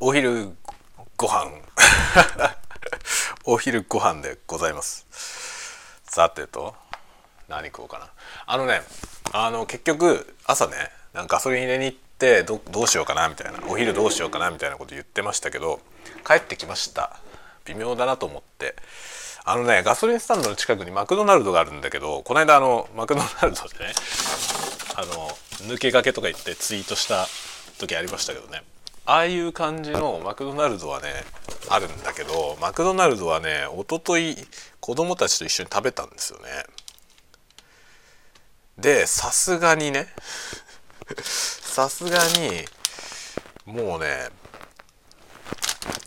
お昼ご飯。お昼ご飯でございます。さてと。何食おうかな。あのねあの結局朝ねガソリン入れに行ってどどうしようかなみたいな。お昼どうしようかなみたいなこと言ってましたけど帰ってきました。微妙だなと思って。あのねガソリンスタンドの近くにマクドナルドがあるんだけどこの間あのマクドナルドでねあの抜け駆けとか言ってツイートした時ありましたけどね。ああいう感じのマクドナルドはねあるんだけどマクドナルドはね一昨日子供たちと一緒に食べたんですよね。でさすがにね さすがにもうね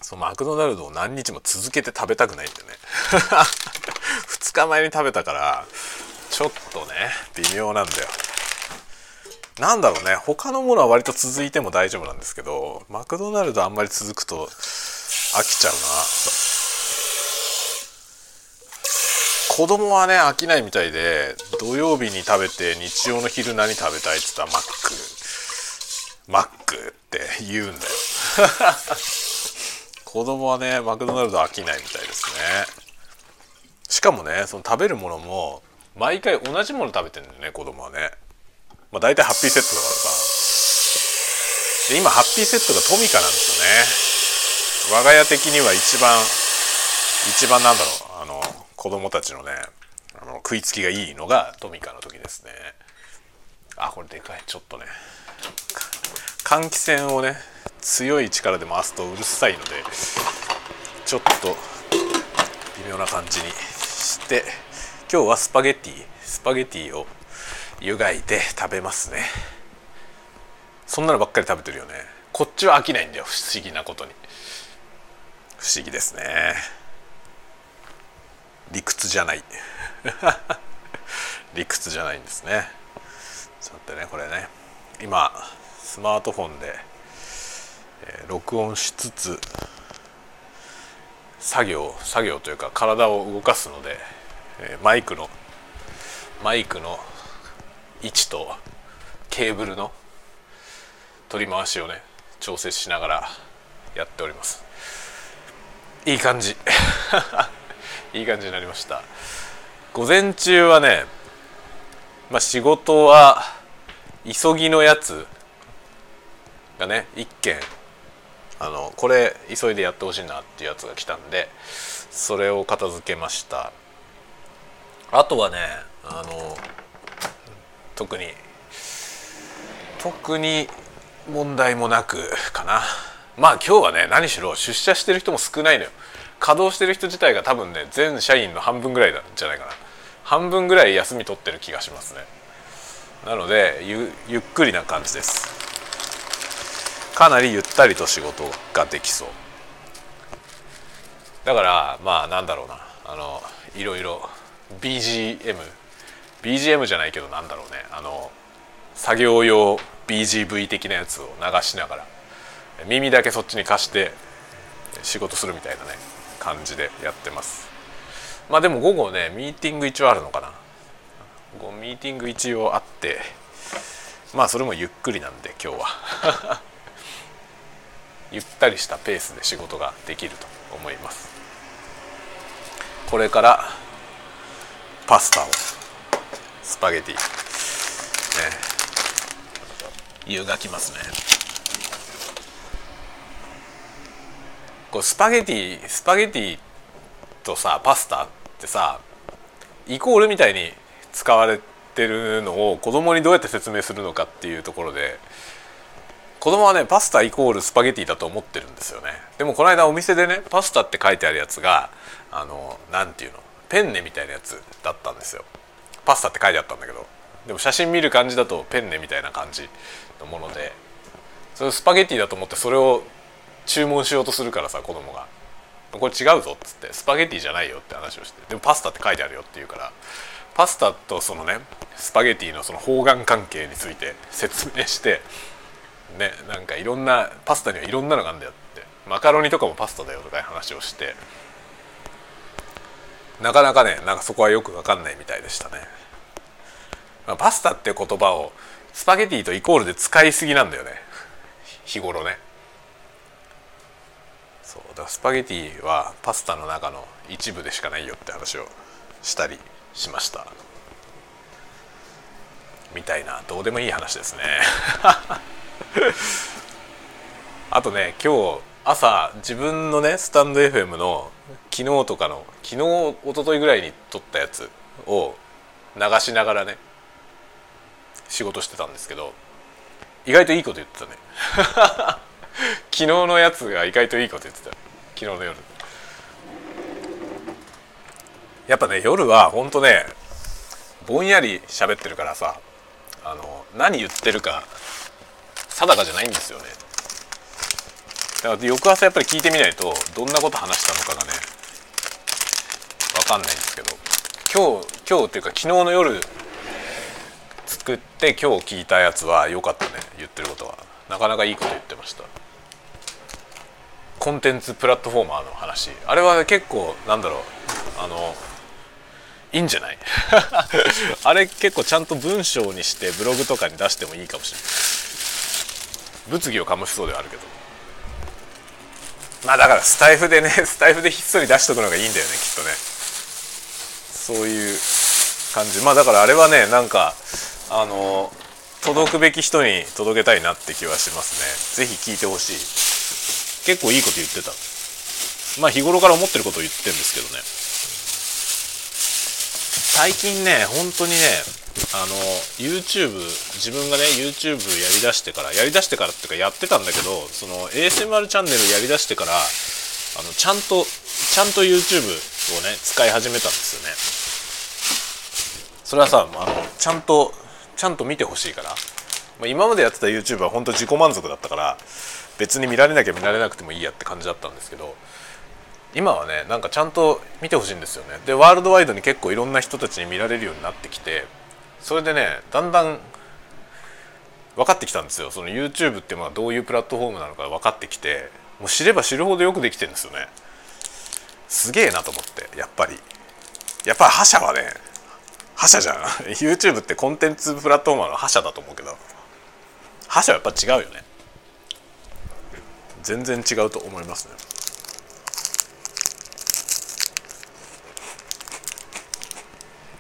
そのマクドナルドを何日も続けて食べたくないんでね。2日前に食べたからちょっとね微妙なんだよ。なんだろうね。他のものは割と続いても大丈夫なんですけどマクドナルドあんまり続くと飽きちゃうな。子供はね飽きないみたいで土曜日に食べて日曜の昼何食べたいっつったらマック。マックって言うんだよ。子供はねマクドナルド飽きないみたいですね。しかもねその食べるものも毎回同じもの食べてんだよね子供はね。まあ大体ハッピーセットだからさ。で今ハッピーセットがトミカなんですよね。我が家的には一番一番なんだろう。あの子供たちのねあの食いつきがいいのがトミカの時ですね。あこれでかい。ちょっとね。換気扇をね強い力で回すとうるさいのでちょっと微妙な感じにして今日はスパゲッティ。スパゲッティを湯がいて食べますね。そんなのばっかり食べてるよね。こっちは飽きないんだよ不思議なことに。不思議ですね。理屈じゃない。理屈じゃないんですね。ちょっとねこれね。今スマートフォンで、えー、録音しつつ作業作業というか体を動かすので、えー、マイクのマイクの位置とケーブルの取り回しをね調整しながらやっております。いい感じ。いい感じになりました。午前中はねまあ仕事は急ぎのやつがね1件あのこれ急いでやってほしいなっていうやつが来たんでそれを片付けました。あとはねあの特に特に問題もなくかな。まあ今日はね何しろ出社してる人も少ないのよ。稼働してる人自体が多分ね全社員の半分ぐらいじゃないかな。半分ぐらい休み取ってる気がしますね。なのでゆっくりな感じです。かなりゆったりと仕事ができそう。だからまあなんだろうな。あのいろいろ BGM BGM じゃないけどなんだろうね。あの作業用 BGV 的なやつを流しながら耳だけそっちに貸して仕事するみたいなね感じでやってます。まあでも午後ねミーティング一応あるのかな。ミーティング一応あってまあそれもゆっくりなんで今日は。ゆったりしたペースで仕事ができると思います。これからパスタをスパゲティ。ね。湯がきますね。こうスパゲティスパゲティとさパスタってさイコールみたいに使われてるのを子供にどうやって説明するのかっていうところで子供はねパスタイコールスパゲティだと思ってるんですよね。でもこの間お店でねパスタって書いてあるやつがあの何ていうのペンネみたいなやつだったんですよ。パスタって書いてあったんだけど。でも写真見る感じだとペンネみたいな感じのもので。それスパゲッティだと思ってそれを注文しようとするからさ子供が「これ違うぞ」っつって「スパゲッティじゃないよ」って話をして。でもパスタって書いてあるよって言うから。パスタとそのねスパゲッティのその方眼関係について 説明してねなんかいろんなパスタにはいろんなのがあるんだよって。マカロニとかもパスタだよとかいう話をして。なかなかねなんかそこはよく分かんないみたいでしたね、まあ、パスタって言葉をスパゲティとイコールで使いすぎなんだよね。日頃ね。そうだからスパゲティはパスタの中の一部でしかないよって話をしたりしました。みたいなどうでもいい話ですね。あとね今日朝自分のねスタンド FM の昨日とかの昨日一昨日ぐらいに撮ったやつを流しながらね仕事してたんですけど意外といいこと言ってたね。昨日のやつが意外といいこと言ってた。昨日の夜。やっぱね夜はほんとねぼんやり喋ってるからさあの何言ってるか定かじゃないんですよね。だから翌朝やっぱり聞いてみないとどんなこと話したのかがねかんないですけど今日今日っていうか昨日の夜作って今日聞いたやつは良かったね。言ってることは。なかなかいいこと言ってました。コンテンツプラットフォーマーの話。あれは結構なんだろう。あのいいんじゃない？あれ結構ちゃんと文章にしてブログとかに出してもいいかもしれない。物議を醸しそうではあるけど。まあだからスタイフでねスタイフでひっそり出しとくのがいいんだよねきっとね。そういう感じ。まあだからあれはねなんかあの届くべき人に届けたいなって気はしますね。是非聞いてほしい。結構いいこと言ってた。まあ日頃から思ってることを言ってるんですけどね。最近ね本当にねあの YouTube 自分がね YouTube やりだしてからやりだしてからっていうかやってたんだけどその ASMR チャンネルやりだしてからあのちゃんとちゃんと YouTube をね使い始めたんですよね。それはさあのちゃんとちゃんと見てほしいから、ま、今までやってた YouTube は本当自己満足だったから別に見られなきゃ見られなくてもいいやって感じだったんですけど今はねなんかちゃんと見てほしいんですよね。でワールドワイドに結構いろんな人たちに見られるようになってきてそれでねだんだん分かってきたんですよ。その YouTube っていうのはどういうプラットフォームなのか分かってきてもう知れば知るほどよくできてるんですよね。すげえなと思ってやっぱり。やっぱり覇者はね覇者じゃん。YouTube ってコンテンツプラットフォーマーの覇者だと思うけど。覇者はやっぱ違うよね。全然違うと思いますね。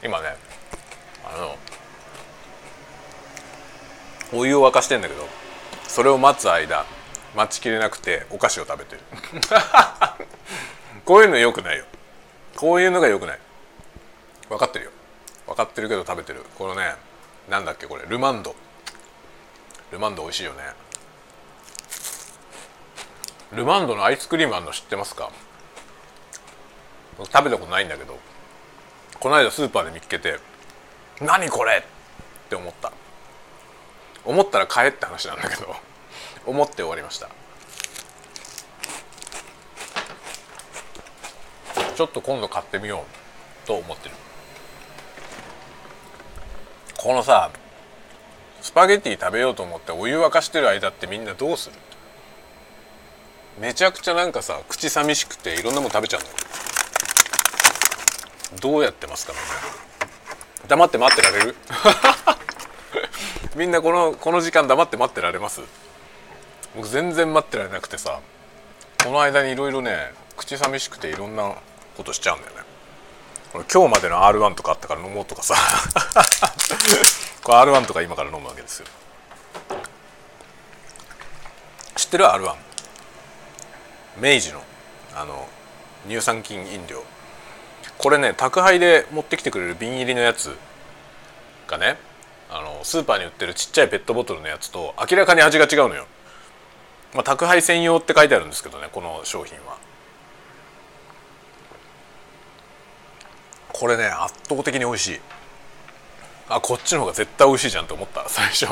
今ねあのお湯を沸かしてんだけどそれを待つ間待ちきれなくてお菓子を食べてる。こういうのよくないよ。こういうのがよくない。分かってるよ。分かってるけど食べてる。このねなんだっけこれ。ルマンド。ルマンド美味しいよね。ルマンドのアイスクリームあるの知ってますか？食べたことないんだけど。この間スーパーで見つけて「何これ!」って思った。思ったら買えって話なんだけど。思って終わりました。ちょっと今度買ってみようと思ってる。このさスパゲティ食べようと思ってお湯沸かしてる間ってみんなどうする？めちゃくちゃなんかさ口寂しくていろんなもの食べちゃうのどうやってますかね黙って待ってられる？みんなこのこの時間黙って待ってられます？僕全然待ってられなくてさこの間にいろいろね口寂しくていろんなことしちゃうんだよね。これ今日までの R1 とかあったから飲もうとかさ。これ R1 とか今から飲むわけですよ。知ってる？R1 明治のあの乳酸菌飲料。これね宅配で持ってきてくれる瓶入りのやつがねあのスーパーに売ってるちっちゃいペットボトルのやつと明らかに味が違うのよ、まあ、宅配専用って書いてあるんですけどねこの商品は。これね圧倒的に美味しい。あこっちの方が絶対美味しいじゃんと思った最初。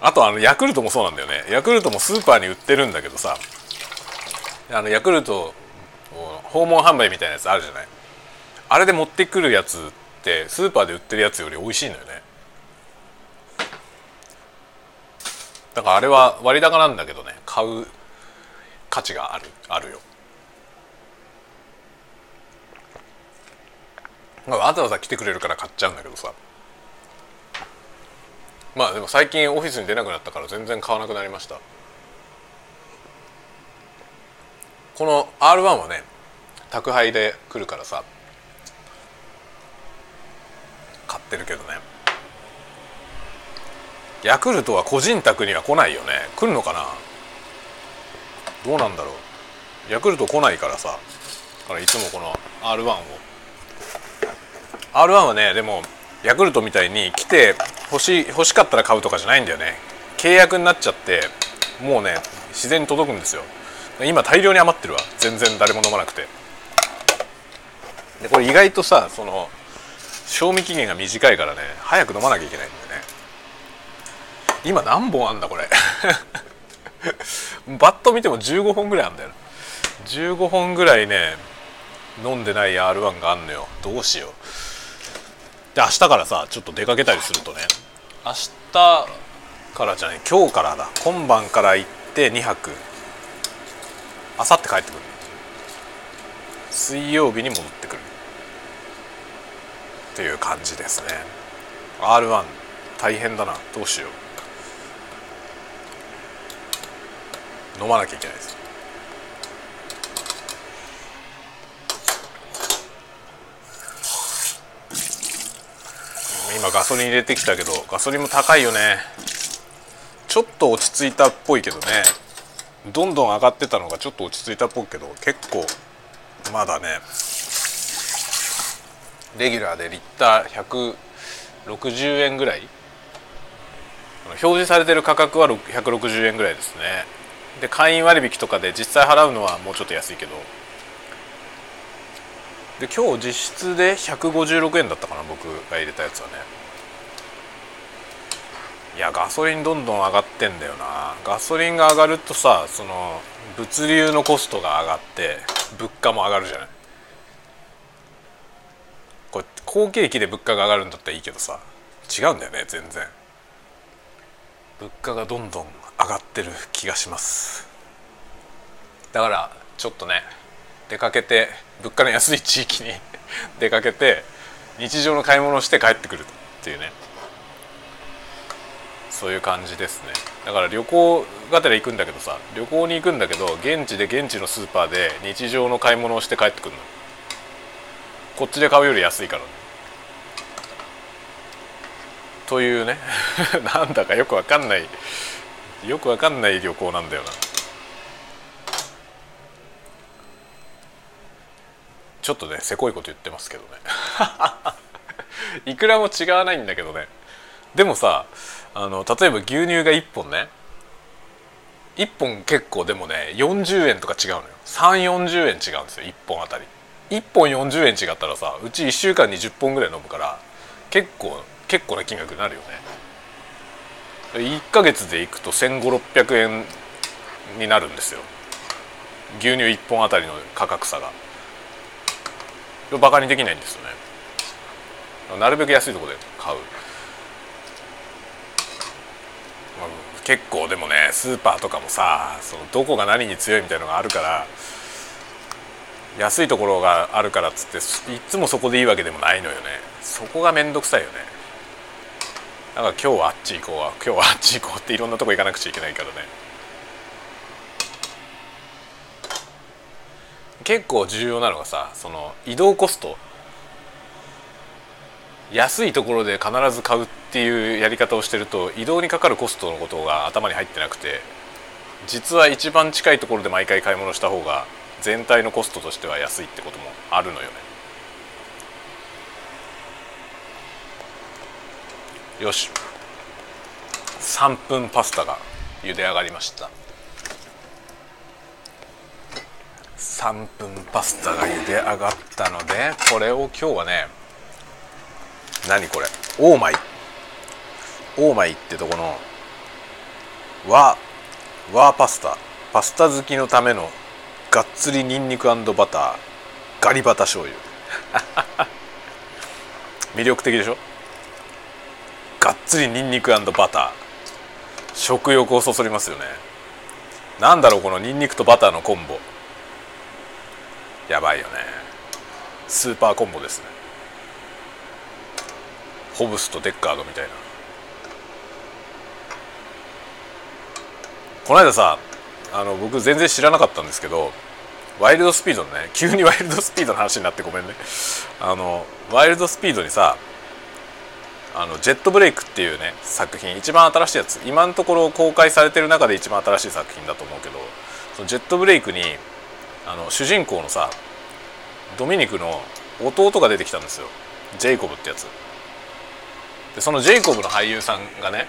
あとあのヤクルトもそうなんだよね。ヤクルトもスーパーに売ってるんだけどさあのヤクルト訪問販売みたいなやつあるじゃない。あれで持ってくるやつってスーパーで売ってるやつより美味しいのよね。だからあれは割高なんだけどね。買う価値があるあるよ。わざわざ来てくれるから買っちゃうんだけどさ。まあでも最近オフィスに出なくなったから全然買わなくなりました。この R1 はね宅配で来るからさ買ってるけどね。ヤクルトは個人宅には来ないよね。来るのかな？どうなんだろう。ヤクルト来ないからさ。だからいつもこの R1 を R1 はねでもヤクルトみたいに来て欲し欲しかったら買うとかじゃないんだよね。契約になっちゃってもうね自然に届くんですよ。今大量に余ってるわ。全然誰も飲まなくて。でこれ意外とさその賞味期限が短いからね早く飲まなきゃいけないんだよね。今何本あんだこれ。バッと見ても15本ぐらいあんだよ15本ぐらいね飲んでない R1 があんのよ。どうしよう。で明日からさちょっと出かけたりするとね。明日からじゃない今日からだ。今晩から行って2泊。明後日帰ってくる。水曜日に戻ってくる。っていう感じですね。R1 大変だな。どうしよう。飲まなきゃいけないです。今ガソリン入れてきたけどガソリンも高いよね。ちょっと落ち着いたっぽいけどね。どんどん上がってたのがちょっと落ち着いたっぽいけど結構まだね。レギュラーでリッター160円ぐらい。表示されてる価格は160円ぐらいですね。で会員割引とかで実際払うのはもうちょっと安いけど。で今日実質で156円だったかな僕が入れたやつはね。いやガソリンどんどん上がってんだよな。ガソリンが上がるとさその物流のコストが上がって物価も上がるじゃない。これ好景気で物価が上がるんだったらいいけどさ違うんだよね全然。物価がどんどん上がってる気がします。だからちょっとね出かけて物価の安い地域に 出かけて日常の買い物をして帰ってくるっていうね。そういう感じですね。だから旅行がてら行くんだけどさ旅行に行くんだけど現地で現地のスーパーで日常の買い物をして帰ってくるの。こっちで買うより安いからね。というね。なんだかよくわかんないよくわかんない旅行なんだよな。ちょっとねせこいこと言ってますけどね。いくらも違わないんだけどね。でもさあの例えば牛乳が1本ね。1本結構でもね40円とか違うのよ。3 4 0円違うんですよ1本あたり。1本40円違ったらさうち1週間に10本ぐらい飲むから結構結構な金額になるよね。1ヶ月でいくと1500600円になるんですよ。牛乳1本あたりの価格差が。バカにできないんですよね。なるべく安いとこで買う、まあ、結構でもねスーパーとかもさそのどこが何に強いみたいのがあるから安いところがあるからっつっていつもそこでいいわけでもないのよね。そこが面倒くさいよね。だから今日はあっち行こう今日はあっち行こうっていろんなとこ行かなくちゃいけないからね。結構重要なのがさその移動コスト。安いところで必ず買うっていうやり方をしてると移動にかかるコストのことが頭に入ってなくて実は一番近いところで毎回買い物した方が全体のコストとしては安いってこともあるのよね。よし。3分パスタが茹で上がりました。3分パスタが茹で上がったのでこれを今日はね何これオーマイ。オーマイってとこの和和パスタ。パスタ好きのためのがっつりにんにくバターガリバタ醤油。魅力的でしょ？がっつりにんにくバター。食欲をそそりますよね。なんだろうこのにんにくとバターのコンボ。やばいよね。スーパーコンボですね。ホブスとデッカードみたいな。この間さあの僕全然知らなかったんですけどワイルドスピードのね急にワイルドスピードの話になってごめんね。あのワイルドスピードにさあのジェットブレイクっていうね作品一番新しいやつ今のところ公開されてる中で一番新しい作品だと思うけどそのジェットブレイクにあの主人公のさドミニクの弟が出てきたんですよ。ジェイコブってやつ。でそのジェイコブの俳優さんがね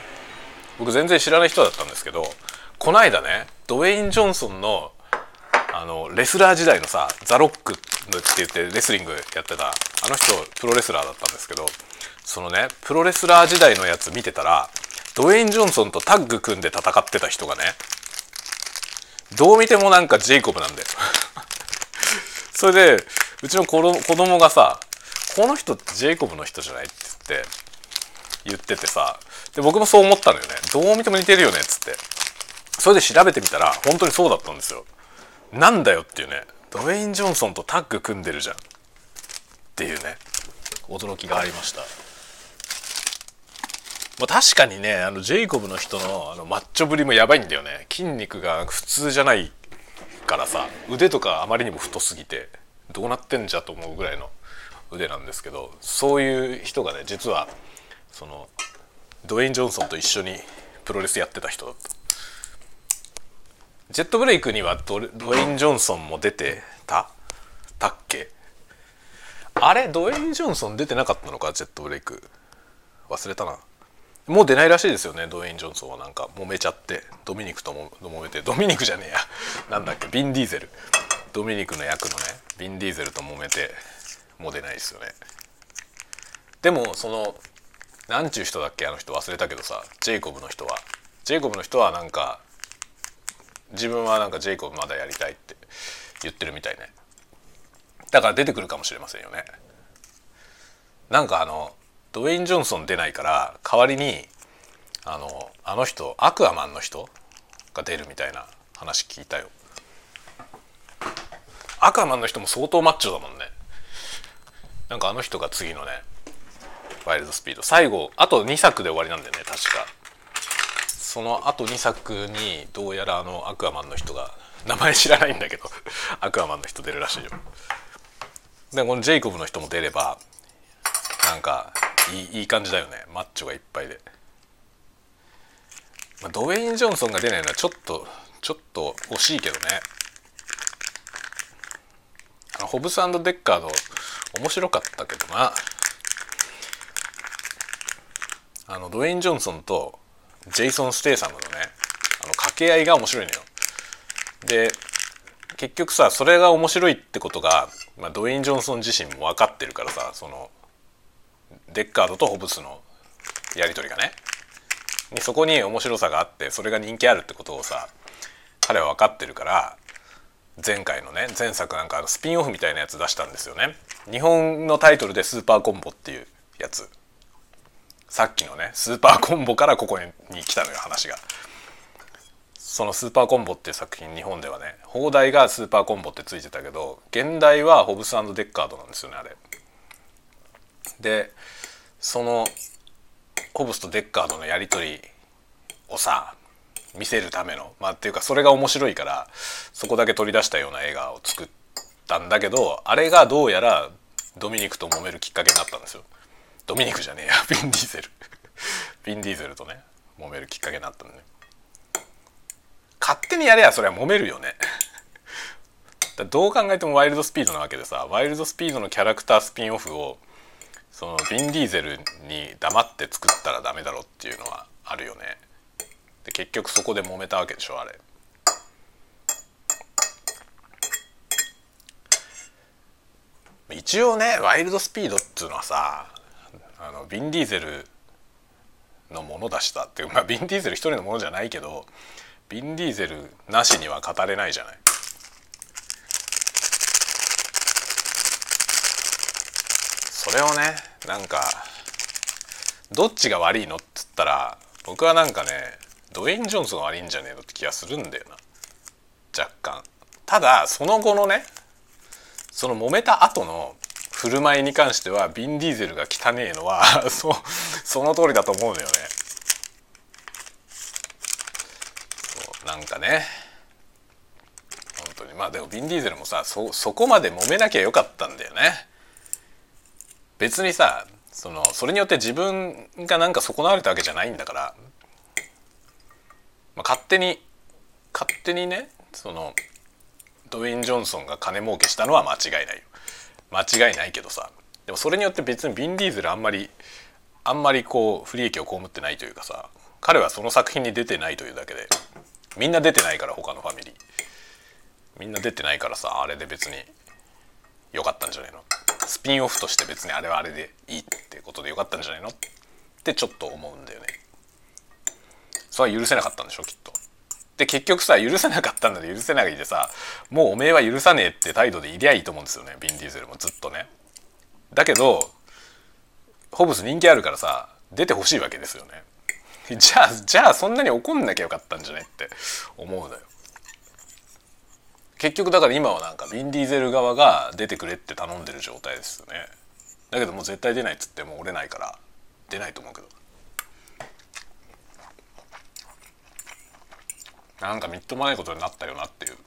僕全然知らない人だったんですけどこの間ねドウェイン・ジョンソンのあのレスラー時代のさザ・ロックって言ってレスリングやってたあの人プロレスラーだったんですけどそのねプロレスラー時代のやつ見てたらドウェイン・ジョンソンとタッグ組んで戦ってた人がねどう見てもなんかジェイコブなんだよ。それでうちの子供がさ「この人ってジェイコブの人じゃない?」って言って言っててさで僕もそう思ったのよね。どう見ても似てるよねっつって。それで調べてみたら本当にそうだったんですよ。なんだよっていうねドウェイン・ジョンソンとタッグ組んでるじゃん。っていうね驚きがありました。まあ、確かにねあのジェイコブの人のあのマッチョぶりもやばいんだよね。筋肉が普通じゃないからさ腕とかあまりにも太すぎてどうなってんじゃと思うぐらいの腕なんですけどそういう人がね実はそのドウェイン・ジョンソンと一緒にプロレスやってた人だったジェットブレイクにはドウェイン・ジョンソンも出てたたっけ？あれドウェイン・ジョンソン出てなかったのか？ジェットブレイク。忘れたな。もう出ないらしいですよねドウェイン・ジョンソンは。なんか揉めちゃって。ドミニクとも揉めて。ドミニクじゃねえや。なんだっけ？ビン・ディーゼル。ドミニクの役のね。ビン・ディーゼルと揉めて。もう出ないですよね。でもそのなんちゅう人だっけ？あの人。忘れたけどさ。ジェイコブの人は。ジェイコブの人はなんか自分はなんかジェイコブまだやりたいって。言ってるみたいね。だから出てくるかもしれませんよね。なんかあのドウェイン・ジョンソン出ないから代わりにあのあの人アクアマンの人が出るみたいな話聞いたよ。アクアマンの人も相当マッチョだもんね。なんかあの人が次のねワイルドスピード。最後あと2作で終わりなんだよね確か。そのあと2作にどうやらあのアクアマンの人が名前知らないんだけど アクアマンの人出るらしいよ。でこのジェイコブの人も出ればなんかいいい感じだよね。マッチョがいっぱいで、まあ、ドウェイン・ジョンソンが出ないのはちょっとちょっと惜しいけどね。あのホブスデッカード面白かったけどな。あのドウェイン・ジョンソンとジェイソン・ステイサムのねあの掛け合いが面白いのよ。で結局さそれが面白いってことが、まあ、ドウェイン・ジョンソン自身も分かってるからさそのデッカードとホブスのやり取りがね。そこに面白さがあってそれが人気あるってことをさ彼は分かってるから前回のね前作なんかスピンオフみたいなやつ出したんですよね。日本のタイトルで「スーパーコンボ」っていうやつ。さっきのねスーパーコンボからここに来たのよ話が。その「スーパーコンボ」っていう作品日本ではね放題がスーパーコンボってついてたけど現代はホブスデッカードなんですよねあれ。でそのホブスとデッカードのやり取りをさ見せるためのまあっていうかそれが面白いからそこだけ取り出したような映画を作ったんだけどあれがどうやらドミニクと揉めるきっかけになったんですよ。ドミニクじゃねえや。ビン・ディーゼル。ビン・ディーゼルとね揉めるきっかけになったんで、ね、勝手にやれやそれは揉めるよね。どう考えてもワイルドスピードなわけでさワイルドスピードのキャラクタースピンオフをそのビン・ディーゼルに黙って作ったらダメだろっていうのはあるよね。で結局そこで揉めたわけでしょあれ。一応ねワイルドスピードっていうのはさあのビン・ディーゼルのものだしたっていうまあビン・ディーゼル一人のものじゃないけどビン・ディーゼルなしには語れないじゃない。それをねなんかどっちが悪いのっつったら僕はなんかねドウェイン・ジョンソンが悪いんじゃねえのって気がするんだよな。若干。ただその後のねその揉めた後の振る舞いに関してはビン・ディーゼルが汚ねえのは そその通りだと思うのよね。そうなんかね。本当に。まあでもビン・ディーゼルもさそそこまで揉めなきゃよかったんだよね。別にさそのそれによって自分がなんか損なわれたわけじゃないんだから、まあ、勝手に勝手にねそのドウェイン・ジョンソンが金儲けしたのは間違いない。よ間違いないけどさ。でもそれによって別にビン・ディーゼルあんまりあんまりこう不利益を被ってないというかさ。彼はその作品に出てないというだけでみんな出てないから他のファミリー。みんな出てないからさあれで別に良かったんじゃないの。スピンオフとして別にあれはあれでいいってことでよかったんじゃないのってちょっと思うんだよね。それは許せなかったんでしょきっと。で結局さ許せなかったんだで許せないでさもうおめえは許さねえって態度でいりゃいいと思うんですよねビン・ディーゼルもずっとね。だけどホブス人気あるからさ出てほしいわけですよね。じゃあじゃあそんなに怒んなきゃよかったんじゃないって思うのよ。結局だから今はなんかビン・ディーゼル側が出てくれって頼んでる状態ですよね。だけどもう絶対出ないっつってもう折れないから出ないと思うけど。なんかみっともないことになったよなっていう。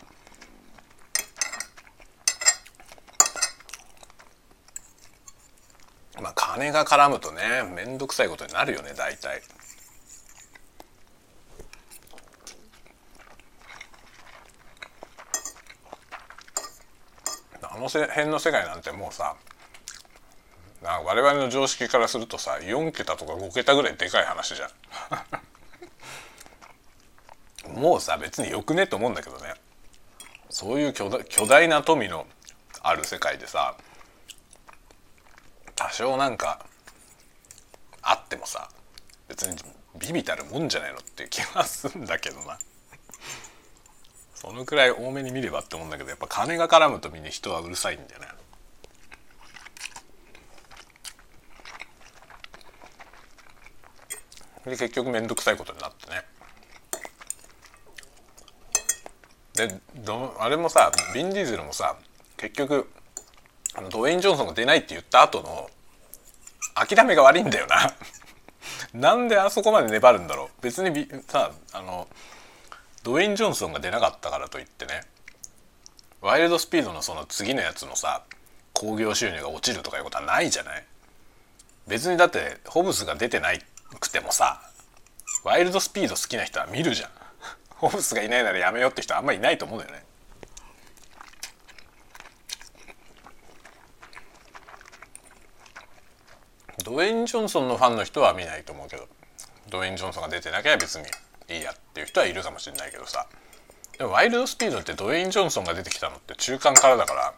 まあ金が絡むとね面倒くさいことになるよね大体。あの辺の世界なんてもうさな我々の常識からするとさ4桁とか5桁ぐらいでかい話じゃん。もうさ別によくねと思うんだけどね。そういう巨大巨大な富のある世界でさ多少なんかあってもさ別にビビたるもんじゃないのっていう気はするんだけどな。そのくらい多めに見ればって思うんだけどやっぱ金が絡むとみんな人はうるさいんだよねで結局面倒くさいことになってね。でどあれもさビン・ディーゼルもさ結局あのドウェイン・ジョンソンが出ないって言った後の諦めが悪いんだよな。なんであそこまで粘るんだろう。別にさあのドウェイン・ジョンソンが出なかったからといってねワイルドスピードのその次のやつのさ興行収入が落ちるとかいうことはないじゃない。別にだってホブスが出てないくてもさワイルドスピード好きな人は見るじゃん。ホブスがいないならやめようって人はあんまりいないと思うんだよね。ドウェイン・ジョンソンのファンの人は見ないと思うけどドウェイン・ジョンソンが出てなきゃ別に。いいやっていう人はいるかもしれないけどさ。でもワイルドスピードってドウェイン・ジョンソンが出てきたのって中間からだから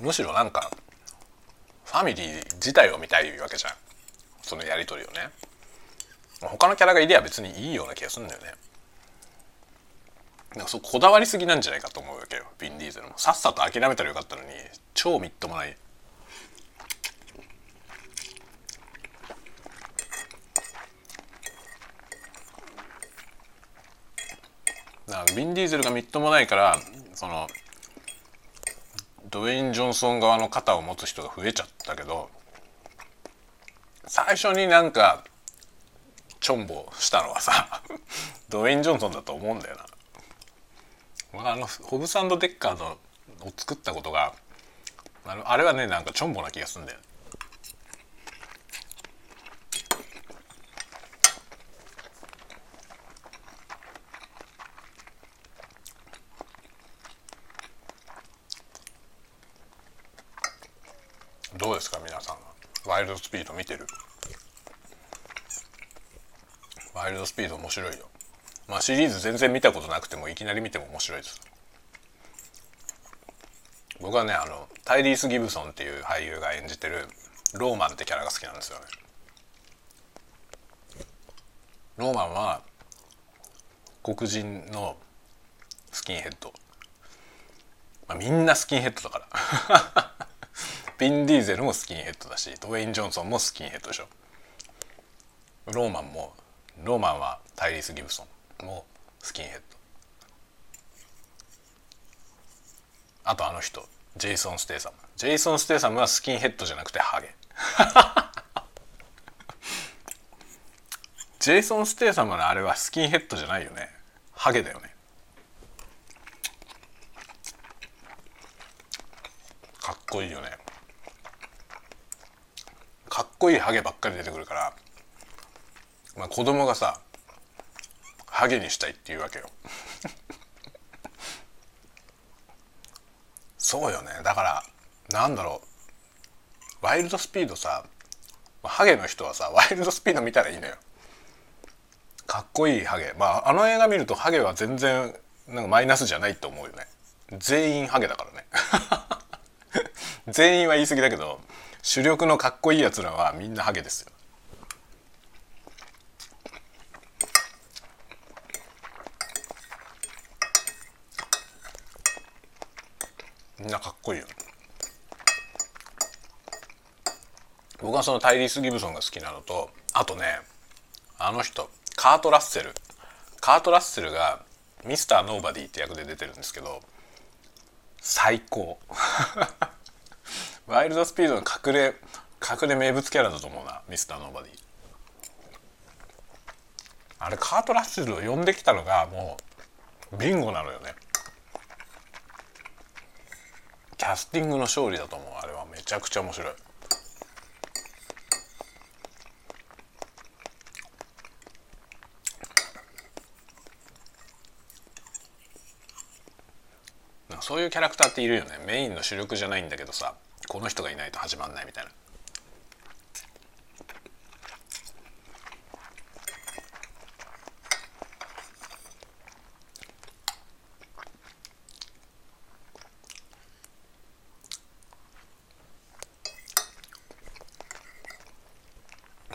むしろなんかファミリー自体を見たいわけじゃん。そのやり取りをね。他のキャラがいりゃ別にいいような気がするんだよね。なんかそうこだわりすぎなんじゃないかと思うわけよ。ビン・ディーゼルも。さっさと諦めたらよかったのに超みっともないだかビン・ディーゼルがみっともないからそのドウェイン・ジョンソン側の肩を持つ人が増えちゃったけど最初になんかチョンボしたのはさ ドウェイン・ジョンソンだと思うんだよな。あのホブサンド・デッカーのを作ったことがあれはねなんかチョンボな気がするんだよどうですか皆さんワイルドスピード見てる。ワイルドスピード面白いよ。まあシリーズ全然見たことなくてもいきなり見ても面白いです。僕はねあのタイリース・ギブソンっていう俳優が演じてるローマンってキャラが好きなんですよね。ローマンは黒人のスキンヘッド、まあ、みんなスキンヘッドだから。ヴィン・ディーゼルもスキンヘッドだしドウェイン・ジョンソンもスキンヘッドでしょ。ローマンもローマンはタイリス・ギブソンもスキンヘッド。あとあの人ジェイソン・ステイサム。ジェイソン・ステイサムはスキンヘッドじゃなくてハゲ。ジェイソン・ステイサムのあれはスキンヘッドじゃないよね。ハゲだよね。かっこいいよね。かっこいいハゲばっかり出てくるから、まあ、子供がさハゲにしたいって言うわけよ。そうよね。だからなんだろう。ワイルドスピードさハゲの人はさワイルドスピード見たらいいのよ。かっこいいハゲ。まああの映画見るとハゲは全然なんかマイナスじゃないと思うよね。全員ハゲだからね。全員は言い過ぎだけど主力のかっこいいやつらはみんなハゲですよ。みんなかっこいいよ。僕はそのタイリース・ギブソンが好きなのとあとねあの人カート・ラッセル。カート・ラッセルがミスター・ノーバディって役で出てるんですけど最高。ワイルドスピードの隠れ隠れ名物キャラだと思うなミスター・ノーバディ。あれカート・ラッセルを呼んできたのがもうビンゴなのよね。キャスティングの勝利だと思うあれは。めちゃくちゃ面白い。そういうキャラクターっているよね。メインの主力じゃないんだけどさ。この人がいないと始まんないみたいな。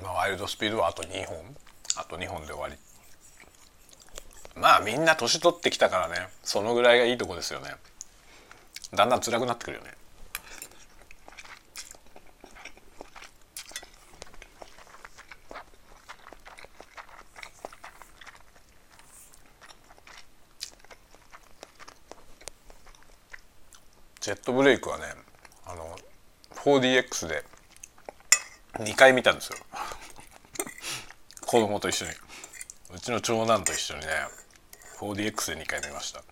まあ、ワイルドスピードはあと2本。あと2本で終わり。まあみんな年取ってきたからね。そのぐらいがいいとこですよね。だんだん辛くなってくるよね。トブレイクはねあの 4DX で2回見たんですよ。子供と一緒に。うちの長男と一緒にね 4DX で2回見ました。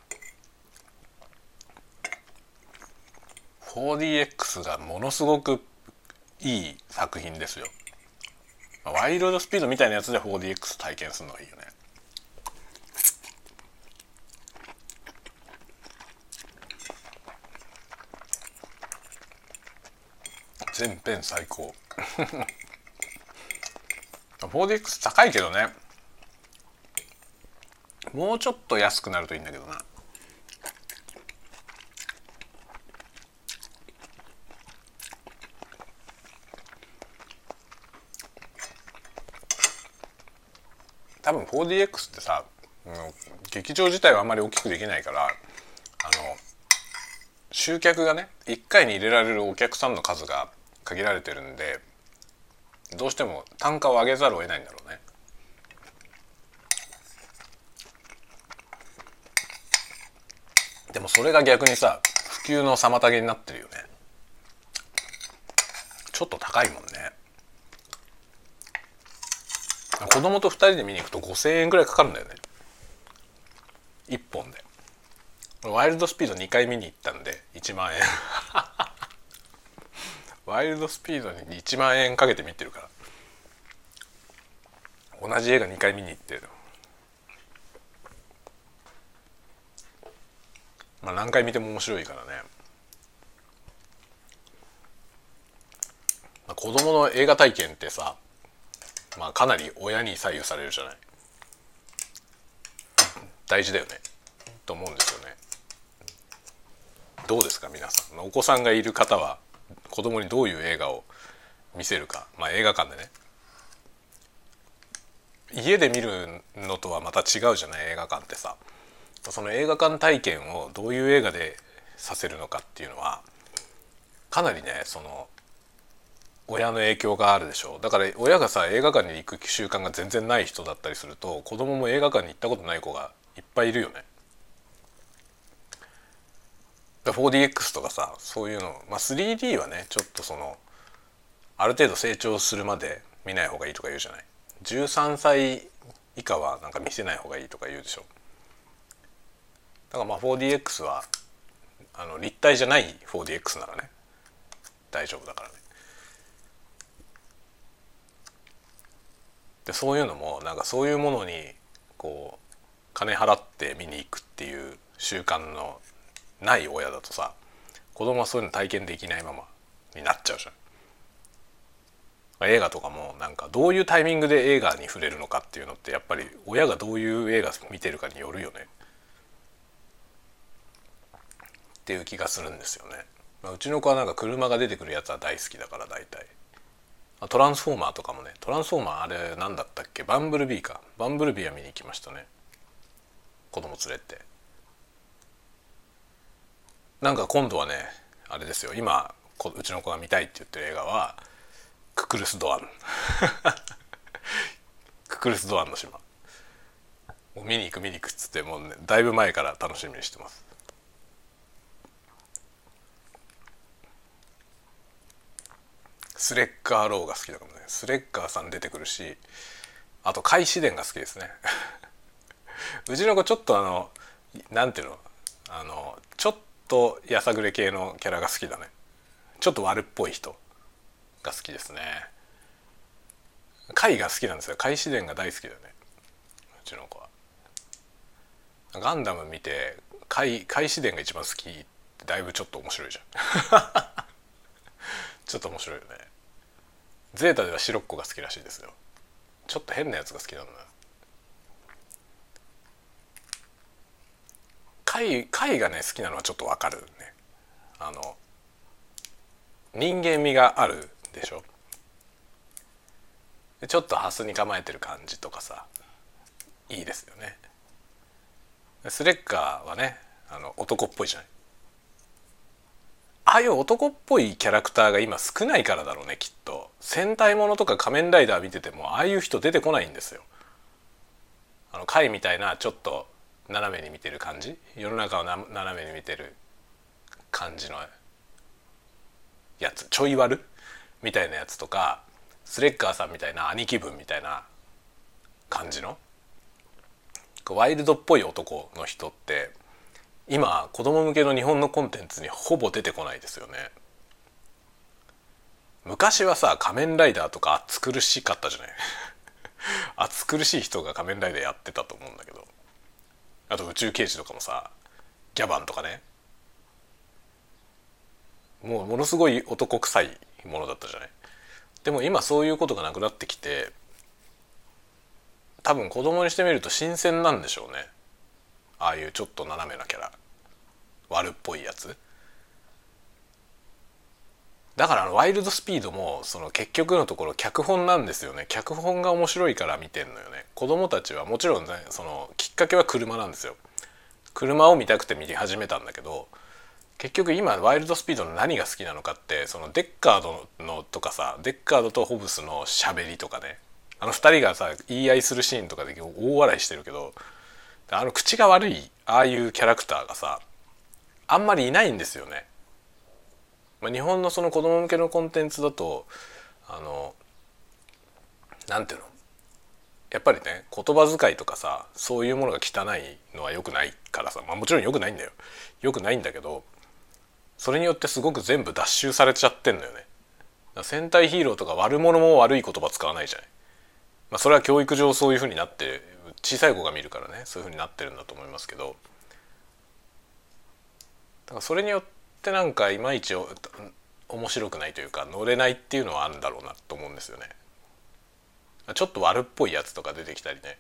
4DX がものすごくいい作品ですよ。ワイルドスピードみたいなやつで 4DX 体験するのがいいよね。全編最高。4DX 高いけどね。もうちょっと安くなるといいんだけどな。多分 4DX ってさ劇場自体はあんまり大きくできないからあの集客がね1回に入れられるお客さんの数が限られてるんでどうしても単価を上げざるを得ないんだろうね。でもそれが逆にさ普及の妨げになってるよね。ちょっと高いもんね。子供と2人で見に行くと5,000円ぐらいかかるんだよね。1本で。ワイルドスピード2回見に行ったんで1万円。ワイルドスピードに1万円かけて見てるから。同じ映画2回見に行ってまあ何回見ても面白いからね、まあ、子供の映画体験ってさまあかなり親に左右されるじゃない。大事だよね。と思うんですよね。どうですか皆さん。お子さんがいる方は子供にどういう映画を見せるか。まあ映画館でね。家で見るのとはまた違うじゃない映画館ってさ。その映画館体験をどういう映画でさせるのかっていうのはかなりねその親の影響があるでしょう。だから親がさ映画館に行く習慣が全然ない人だったりすると子供も映画館に行ったことない子がいっぱいいるよね。4DX とかさそういうの、まあ、3D はねちょっとそのある程度成長するまで見ない方がいいとか言うじゃない？13歳以下はなんか見せない方がいいとか言うでしょ？だからまあ 4DX はあの立体じゃない 4DX ならね大丈夫だからね。でそういうのもなんかそういうものにこう金払って見に行くっていう習慣のない親だとさ子供はそういうの体験できないままになっちゃうじゃん。映画とかもなんかどういうタイミングで映画に触れるのかっていうのってやっぱり親がどういう映画見てるかによるよねっていう気がするんですよね。まあ、うちの子はなんか車が出てくるやつは大好きだから大体。トランスフォーマーとかもねトランスフォーマーあれ何だったっけ？バンブルビーかバンブルビーは見に行きましたね子供連れてなんか今度はねあれですよ。今うちの子が見たいって言ってる映画はククルス・ドアン。ククルス・ ドアンの島。もう見に行く見に行くっつってもうねだいぶ前から楽しみにしてます。スレッガーローが好きだかもね。スレッガーさん出てくるしあと開始伝が好きですね。うちの子ちょっとあのなんていうの？あのちょっとやさぐれ系のキャラが好きだね。ちょっと悪っぽい人が好きですね。貝が好きなんですよ。開始伝が大好きだよね。うちの子は。ガンダム見て開始伝が一番好きってだいぶちょっと面白いじゃん。ちょっと面白いよね。ゼータでは白っ子が好きらしいですよ。ちょっと変なやつが好きなんだ貝貝がね好きなのはちょっとわかるね。あの人間味があるでしょ？ちょっとハスに構えてる感じとかさいいですよね。スレッガーはねあの男っぽいじゃない？ああいう男っぽいキャラクターが今少ないからだろうねきっと。戦隊ものとか仮面ライダー見ててもああいう人出てこないんですよ。あの貝みたいなちょっと斜めに見てる感じ？世の中を斜めに見てる感じのやつ？ちょい悪？みたいなやつとかスレッガーさんみたいな兄貴分みたいな感じの？ワイルドっぽい男の人って今子供向けの日本のコンテンツにほぼ出てこないですよね。昔はさ仮面ライダーとか暑苦しかったじゃない？暑苦しい人が仮面ライダーやってたと思うんだけど。あと宇宙刑事とかもさギャバンとかね。もうものすごい男臭いものだったじゃない。でも今そういうことがなくなってきて多分子供にしてみると新鮮なんでしょうね。ああいうちょっと斜めなキャラ。悪っぽいやつ。だからあのワイルドスピードもその結局のところ脚本なんですよね。脚本が面白いから見てんのよね。子供たちはもちろんねそのきっかけは車なんですよ。車を見たくて見始めたんだけど結局今ワイルドスピードの何が好きなのかってそのデッカードのとかさデッカードとホブスのしゃべりとかね。あの2人がさ言い合いするシーンとかで大笑いしてるけどあの口が悪いああいうキャラクターがさあんまりいないんですよね。まあ、日本のその子供向けのコンテンツだとあのなんていうの？やっぱりね言葉遣いとかさそういうものが汚いのは良くないからさ、まあ、もちろん良くないんだよ。良くないんだけどそれによってすごく全部脱臭されちゃってんのよね。戦隊ヒーローとか悪者も悪い言葉使わないじゃない、まあ、それは教育上そういうふうになって小さい子が見るからねそういうふうになってるんだと思いますけど。だからそれによってなんかいまいち面白くないというか乗れないっていうのはあるんだろうなと思うんですよね。ちょっと悪っぽいやつとか出てきたりね。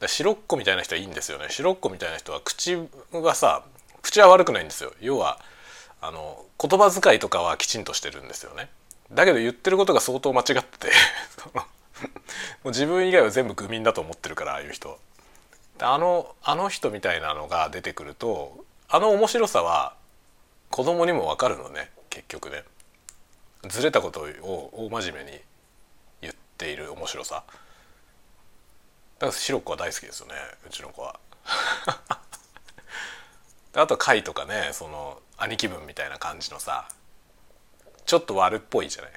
だ白っ子みたいな人はいいんですよね。白っ子みたいな人は口はさ口は悪くないんですよ。要はあの言葉遣いとかはきちんとしてるんですよね。だけど言ってることが相当間違ってて もう自分以外は全部愚民だと思ってるからああいう人。あのあの人みたいなのが出てくるとあの面白さは子供にも分かるのね結局ね。ずれたことを大真面目に言っている面白さ。だから白子は大好きですよねうちの子は。あと貝とかねその兄貴分みたいな感じのさちょっと悪っぽいじゃない。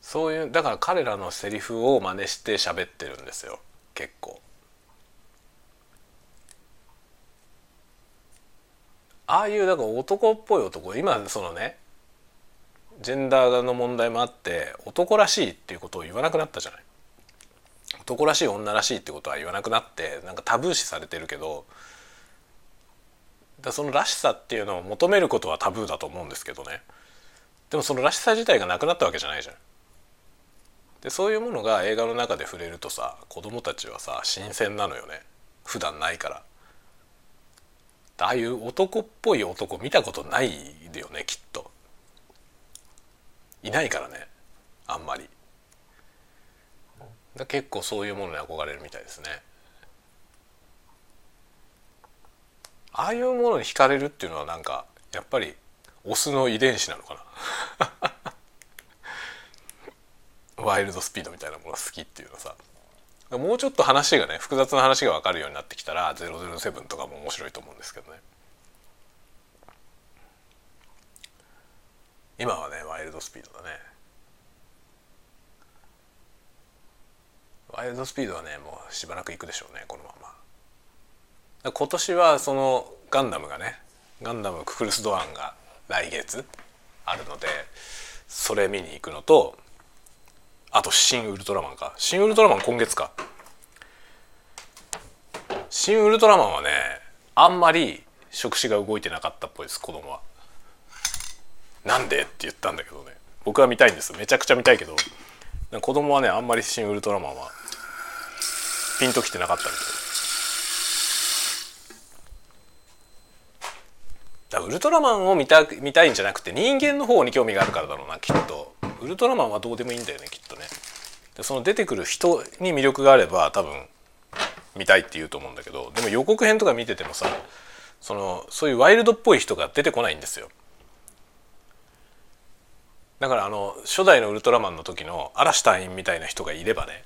そういうだから彼らのセリフを真似して喋ってるんですよ結構。ああいうだか男っぽい男今そのねジェンダーの問題もあって男らしいっていうことを言わなくなったじゃない男らしい女らしいってことは言わなくなってなんかタブー視されてるけどだそのらしさっていうのを求めることはタブーだと思うんですけどねでもそのらしさ自体がなくなったわけじゃないじゃん。でそういうものが映画の中で触れるとさ子供たちはさ新鮮なのよね普段ないから。ああいう男っぽい男見たことないよねきっと。いないからねあんまり。結構そういうものに憧れるみたいですね。ああいうものに惹かれるっていうのはなんかやっぱりオスの遺伝子なのかな ワイルドスピードみたいなものが好きっていうのさもうちょっと話がね複雑な話が分かるようになってきたら007とかも面白いと思うんですけどね。今はねワイルドスピードだね。ワイルドスピードはねもうしばらくいくでしょうねこのまま。今年はそのガンダムがねガンダムククルス・ドアンが来月あるのでそれ見に行くのとあと「新ウルトラマン」か「新ウルトラマン」今月か「新ウルトラマン」はねあんまり触手が動いてなかったっぽいです子供は。なんで？って言ったんだけどね。僕は見たいんです。めちゃくちゃ見たいけど。子供はねあんまり「新ウルトラマン」はピンときてなかったみたい。だウルトラマンを見た見たいんじゃなくて人間の方に興味があるからだろうなきっと。ウルトラマンはどうでもいいんだよねきっとね。でその出てくる人に魅力があれば多分見たいって言うと思うんだけどでも予告編とか見ててもさそのそういうワイルドっぽい人が出てこないんですよ。だからあの初代のウルトラマンの時の嵐隊員みたいな人がいればね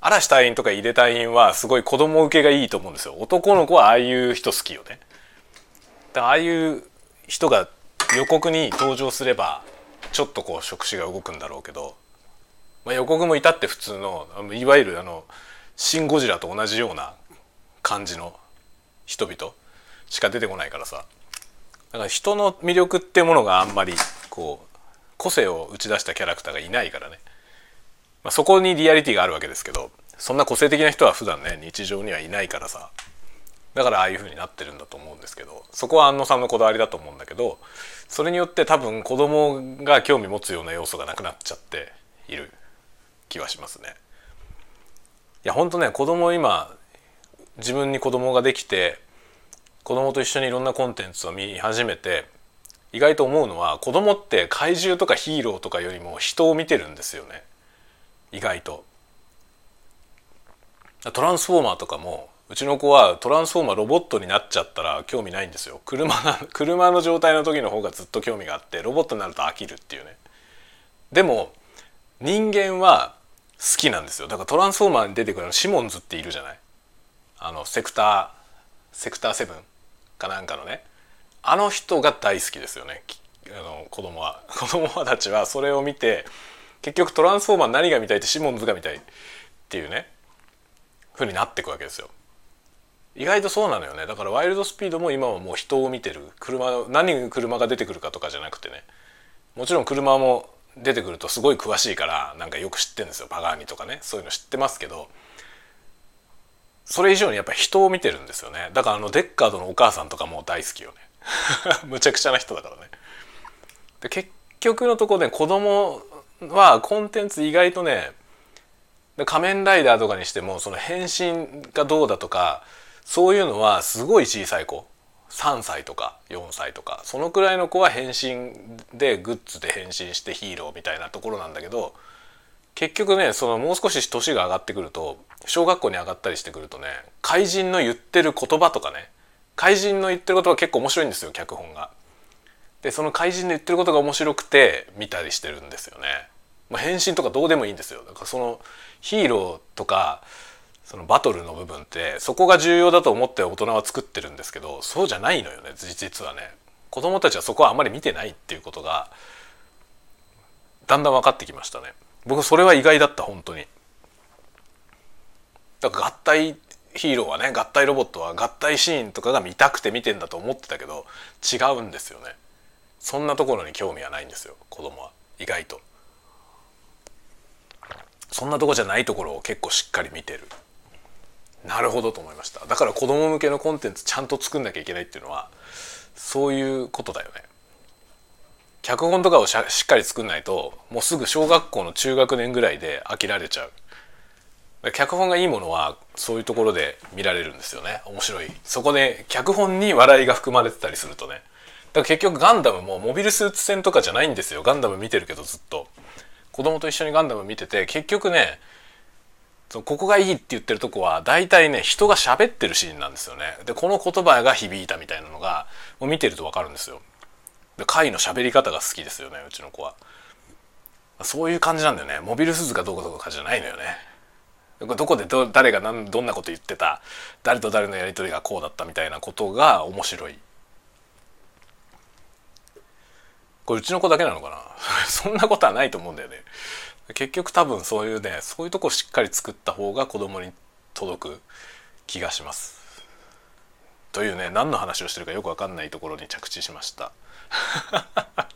嵐隊員とか入れ隊員はすごい子供受けがいいと思うんですよ。男の子はああいう人好きよね。だああいう人が予告に登場すればちょっとこう触手が動くんだろうけど、まあ、予告もいたって普通のいわゆるあの「シン・ゴジラ」と同じような感じの人々しか出てこないからさ。だから人の魅力ってものがあんまりこう個性を打ち出したキャラクターがいないからね、まあ、そこにリアリティがあるわけですけどそんな個性的な人は普段ね日常にはいないからさ。だからああいう風になってるんだと思うんですけどそこは安野さんのこだわりだと思うんだけどそれによって多分子供が興味持つような要素がなくなっちゃっている気はしますね。いや本当ね子供今自分に子供ができて子供と一緒にいろんなコンテンツを見始めて意外と思うのは子供って怪獣とかヒーローとかよりも人を見てるんですよね意外と。トランスフォーマーとかもうちの子はトランスフォーマーロボットになっちゃったら興味ないんですよ。車 車の状態の時の方がずっと興味があってロボットになると飽きるっていうね。でも人間は好きなんですよ。だからトランスフォーマーに出てくるのシモンズっているじゃない？あのセクターセクターセブンかなんかのね。あの人が大好きですよね。あの子供は。子供たちはそれを見て結局トランスフォーマー何が見たいってシモンズが見たいっていうね。ふうになっていくわけですよ。意外とそうなのよね。だからワイルドスピードも今はもう人を見てる。車何車が出てくるかとかじゃなくてね。もちろん車も出てくるとすごい詳しいからなんかよく知ってるんですよ。パガーニとかね。そういうの知ってますけど。それ以上にやっぱ人を見てるんですよね。だからあのデッカードのお母さんとかも大好きよね。むちゃくちゃな人だからね。で結局のところね子供はコンテンツ意外とね仮面ライダーとかにしてもその変身がどうだとかそういうのはすごい小さい子3歳とか4歳とかそのくらいの子は変身でグッズで変身してヒーローみたいなところなんだけど結局ねそのもう少し年が上がってくると小学校に上がったりしてくるとね怪人の言ってる言葉とかね怪人の言ってることは結構面白いんですよ脚本が。でその怪人の言ってることが面白くて見たりしてるんですよね。まあ、変身とかどうでもいいんですよ。だからそのヒーローとかそのバトルの部分ってそこが重要だと思って大人は作ってるんですけどそうじゃないのよね実はね。子供たちはそこはあんまり見てないっていうことがだんだん分かってきましたね。僕それは意外だった本当に。だから合体ヒーローはね合体ロボットは合体シーンとかが見たくて見てんだと思ってたけど違うんですよね。そんなところに興味はないんですよ子供は。意外と。そんなとこじゃないところを結構しっかり見てる。なるほどと思いました。だから子供向けのコンテンツちゃんと作んなきゃいけないっていうのはそういうことだよね。脚本とかをしっかり作んないともうすぐ小学校の中学年ぐらいで飽きられちゃう。脚本がいいものはそういうところで見られるんですよね。面白い。そこで脚本に笑いが含まれてたりするとね。だから結局ガンダムもモビルスーツ戦とかじゃないんですよ。ガンダム見てるけどずっと。子供と一緒にガンダム見てて結局ねそここがいいって言ってるとこは大体ね人が喋ってるシーンなんですよね。でこの言葉が響いたみたいなのがもう見てると分かるんですよ。で回の喋り方が好きですよねうちの子は。そういう感じなんだよね。モビルスーツがどうかどうかじゃないのよね。どこでど誰が何どんなこと言ってた誰と誰のやり取りがこうだったみたいなことが面白い。これうちの子だけなのかな？そんなことはないと思うんだよね。結局多分そういうねそういうとこしっかり作った方が子供に届く気がします。というね何の話をしてるかよく分かんないところに着地しました。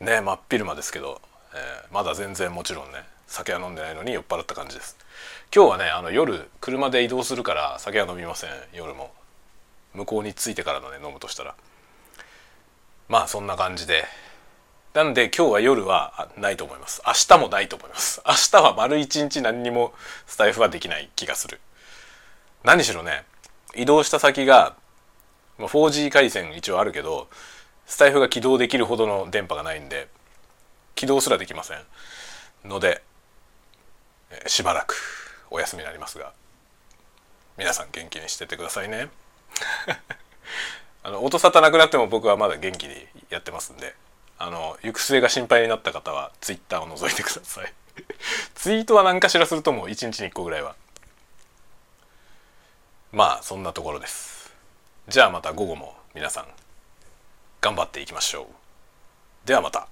ね真っ昼間ですけど、えー、まだ全然もちろんね酒は飲んでないのに酔っ払った感じです。今日はねあの夜車で移動するから酒は飲みません。夜も。向こうに着いてからのね飲むとしたら。まあそんな感じでなんで今日は夜はないと思います。明日もないと思います。明日は丸一日何にもスタイフはできない気がする。何しろね移動した先が 4G 回線一応あるけどスタイフが起動できるほどの電波がないんで起動すらできません。のでしばらくお休みになりますが皆さん元気にしててくださいね。あの音沙汰なくなっても僕はまだ元気にやってますんで。あの行く末が心配になった方はツイッターを覗いてください。ツイートは何かしらするともう1日に1個ぐらいは。まあそんなところです。じゃあまた午後も皆さん頑張っていきましょう。ではまた。